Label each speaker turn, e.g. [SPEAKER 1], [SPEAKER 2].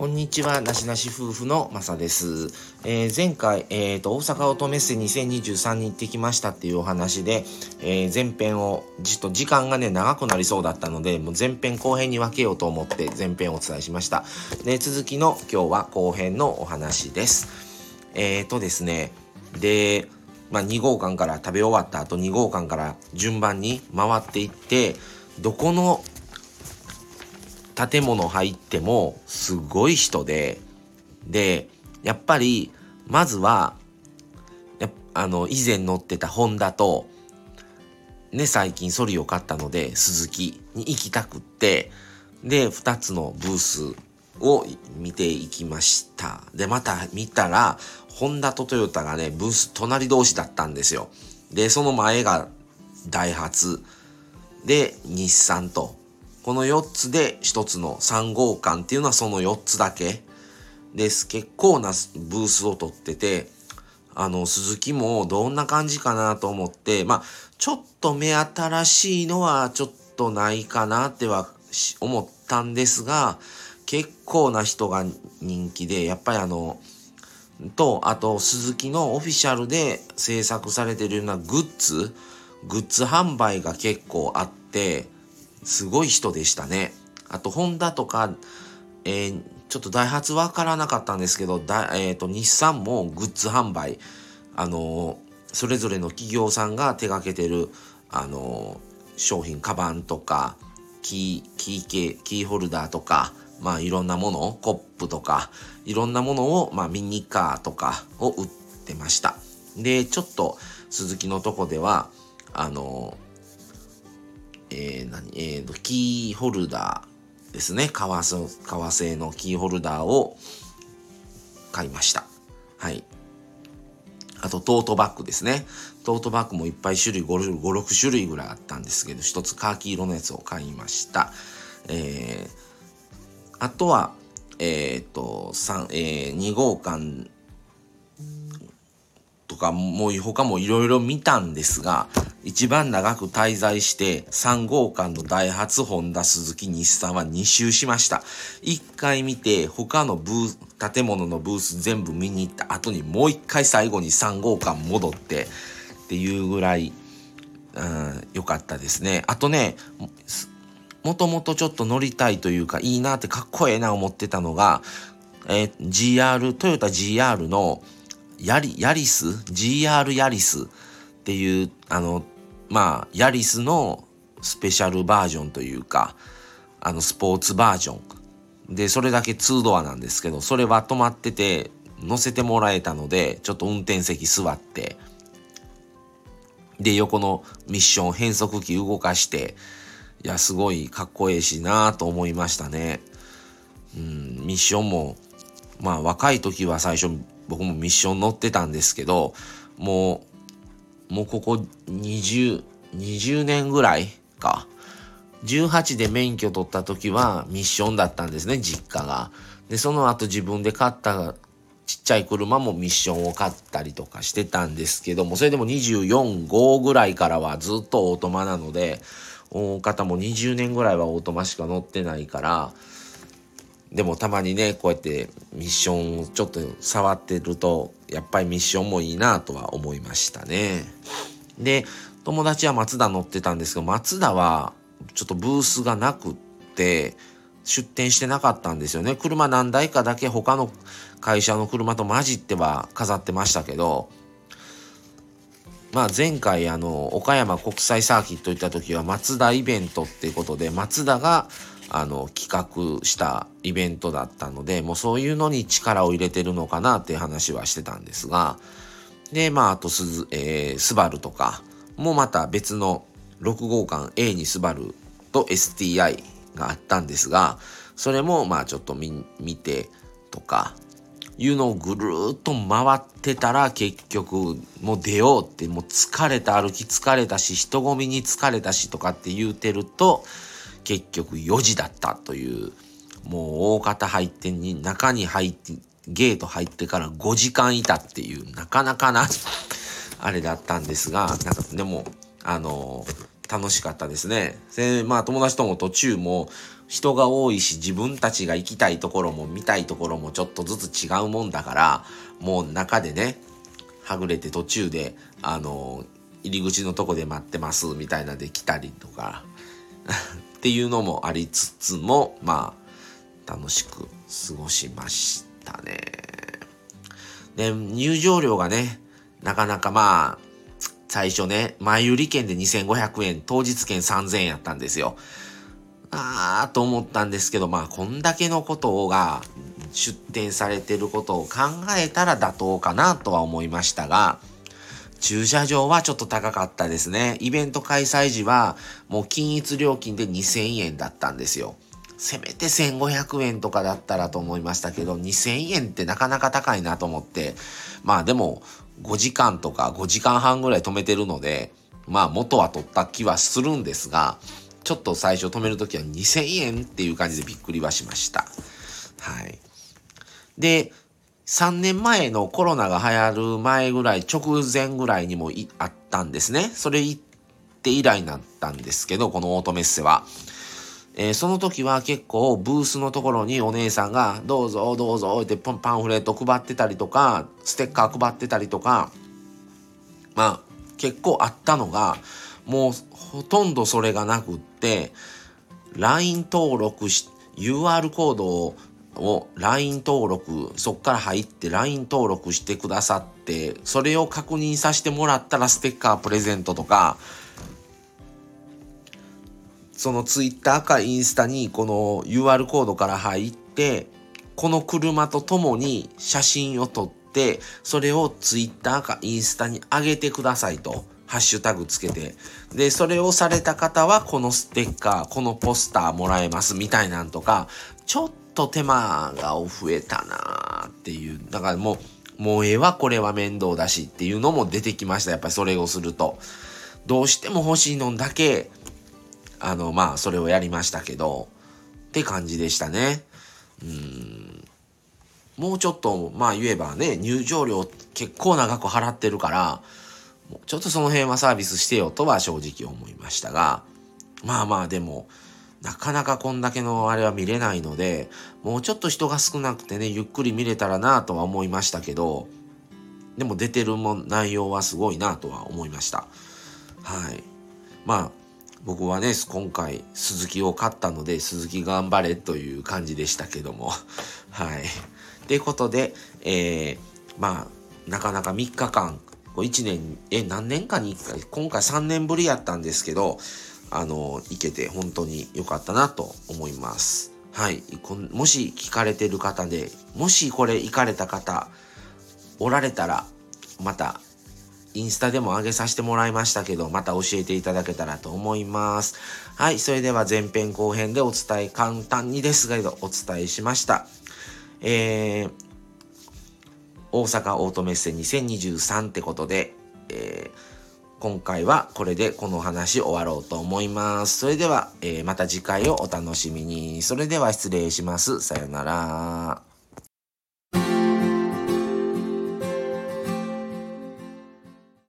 [SPEAKER 1] こんにちは、なしなし夫婦のまさです。えー、前回、えーと、大阪オートメッセ2023に行ってきましたっていうお話で、えー、前編を、ちょっと時間がね、長くなりそうだったので、もう前編後編に分けようと思って前編をお伝えしました。で、続きの今日は後編のお話です。えーとですね、で、まあ、2号館から食べ終わった後2号館から順番に回っていって、どこの建物入ってもすごい人で、で、やっぱり、まずは、あの、以前乗ってたホンダと、ね、最近ソリを買ったので、鈴木に行きたくって、で、2つのブースを見ていきました。で、また見たら、ホンダとトヨタがね、ブース隣同士だったんですよ。で、その前がダイハツ、で、日産と、この4つで1つの3号館っていうのはその4つだけです。結構なブースを取ってて、あの、鈴木もどんな感じかなと思って、まあ、ちょっと目新しいのはちょっとないかなっては思ったんですが、結構な人が人気で、やっぱりあの、と、あと、鈴木のオフィシャルで制作されてるようなグッズ、グッズ販売が結構あって、すごい人でしたね。あと、ホンダとか、えー、ちょっとダイハツわからなかったんですけど、だえっ、ー、と、日産もグッズ販売、あのー、それぞれの企業さんが手掛けてる、あの商品、カバンとか、キー、キー系、キーホルダーとか、まあいろんなもの、コップとか、いろんなものを、まあミニカーとかを売ってました。で、ちょっと鈴木のとこでは、あのえー、何、えーと、キーホルダーですね。革革製のキーホルダーを買いました。はい。あと、トートバッグですね。トートバッグもいっぱい種類5、6種類ぐらいあったんですけど、一つカーキ色のやつを買いました。えー、あとは、えっ、ー、と、3、えー、2号館とかもう他もいろいろ見たんですが、一番長く滞在して3号館のダイハツ、ホンダ、鈴木、日産は2周しました。1回見て他のブー建物のブース全部見に行った後にもう1回最後に3号館戻ってっていうぐらい、うん、良かったですね。あとね、もともとちょっと乗りたいというかいいなってかっこええな思ってたのが、えー、GR、トヨタ GR のヤリ、ヤリス ?GR ヤリスっていう、あの、まあ、ヤリスのスペシャルバージョンというか、あの、スポーツバージョン。で、それだけ2ドアなんですけど、それは止まってて、乗せてもらえたので、ちょっと運転席座って、で、横のミッション変速機動かして、いや、すごいかっこええしなと思いましたね。うん、ミッションも、まあ若い時は最初僕もミッション乗ってたんですけど、もうもうここ20、20年ぐらいか。18で免許取った時はミッションだったんですね、実家が。で、その後自分で買ったちっちゃい車もミッションを買ったりとかしてたんですけども、それでも24、5ぐらいからはずっとオートマなので、大方も20年ぐらいはオートマしか乗ってないから、でもたまにね、こうやってミッションをちょっと触ってると、やっぱりミッションもいいなとは思いましたね。で、友達は松田乗ってたんですけど、松田はちょっとブースがなくって、出店してなかったんですよね。車何台かだけ他の会社の車と混じっては飾ってましたけど、まあ前回あの、岡山国際サーキット行った時は松田イベントっていうことで、松田があの、企画したイベントだったので、もうそういうのに力を入れてるのかなっていう話はしてたんですが、で、まあ、あとすず、えー、スバルとかもまた別の6号館 A にスバルと STI があったんですが、それもまあちょっと見てとか、いうのをぐるーっと回ってたら結局もう出ようってもう疲れた歩き疲れたし人混みに疲れたしとかって言うてると結局4時だったという、もう大方入ってに、中に入って、ゲート入ってから5時間いたっていう、なかなかな あれだったんですが、なんかでも、あの、楽しかったですね。で、まあ友達とも途中も人が多いし自分たちが行きたいところも見たいところもちょっとずつ違うもんだから、もう中でね、はぐれて途中で、あの、入り口のとこで待ってますみたいなで来たりとか っていうのもありつつも、まあ、楽しく過ごしましたね。で、入場料がね、なかなかまあ、最初ね、前売り券で2500円、当日券3000円やったんですよ。あーと思ったんですけど、まあ、こんだけのことが出展されてることを考えたら妥当かなとは思いましたが、駐車場はちょっと高かったですね。イベント開催時はもう均一料金で2000円だったんですよ。せめて1500円とかだったらと思いましたけど、2000円ってなかなか高いなと思って、まあでも5時間とか5時間半ぐらい止めてるので、まあ元は取った気はするんですが、ちょっと最初止めるときは2000円っていう感じでびっくりはしました。はい。で、3年前のコロナが流行る前ぐらい、直前ぐらいにもあったんですね。それ行って以来になったんですけど、このオートメッセは。えー、その時は結構ブースのところにお姉さんがどうぞどうぞってパンフレット配ってたりとか、ステッカー配ってたりとか、まあ結構あったのが、もうほとんどそれがなくって、LINE 登録し、UR コードをを LINE 登録、そっから入って LINE 登録してくださって、それを確認させてもらったらステッカープレゼントとか、その Twitter かインスタにこの UR コードから入って、この車と共に写真を撮って、それを Twitter かインスタに上げてくださいと。ハッシュタグつけて。で、それをされた方は、このステッカー、このポスターもらえますみたいなんとか、ちょっと手間が増えたなっていう。だからもう、もうええわ、これは面倒だしっていうのも出てきました。やっぱりそれをすると。どうしても欲しいのだけ、あの、まあ、それをやりましたけど、って感じでしたね。うん。もうちょっと、まあ言えばね、入場料結構長く払ってるから、ちょっとその辺はサービスしてよとは正直思いましたが、まあまあでも、なかなかこんだけのあれは見れないので、もうちょっと人が少なくてね、ゆっくり見れたらなぁとは思いましたけど、でも出てるも内容はすごいなぁとは思いました。はい。まあ、僕はね、今回鈴木を買ったので、鈴木頑張れという感じでしたけども。はい。ということで、えー、まあ、なかなか3日間、1年、え、何年かに1回、今回3年ぶりやったんですけど、あの、行けて本当に良かったなと思います。はい。もし聞かれてる方で、もしこれ行かれた方、おられたら、またインスタでも上げさせてもらいましたけど、また教えていただけたらと思います。はい、それでは前編後編でお伝え、簡単にですが、お伝えしました。えー、大阪オートメッセ2023ってことで、えー、今回はこれでこの話終わろうと思います。それでは、えー、また次回をお楽しみに。それでは失礼します。さよなら。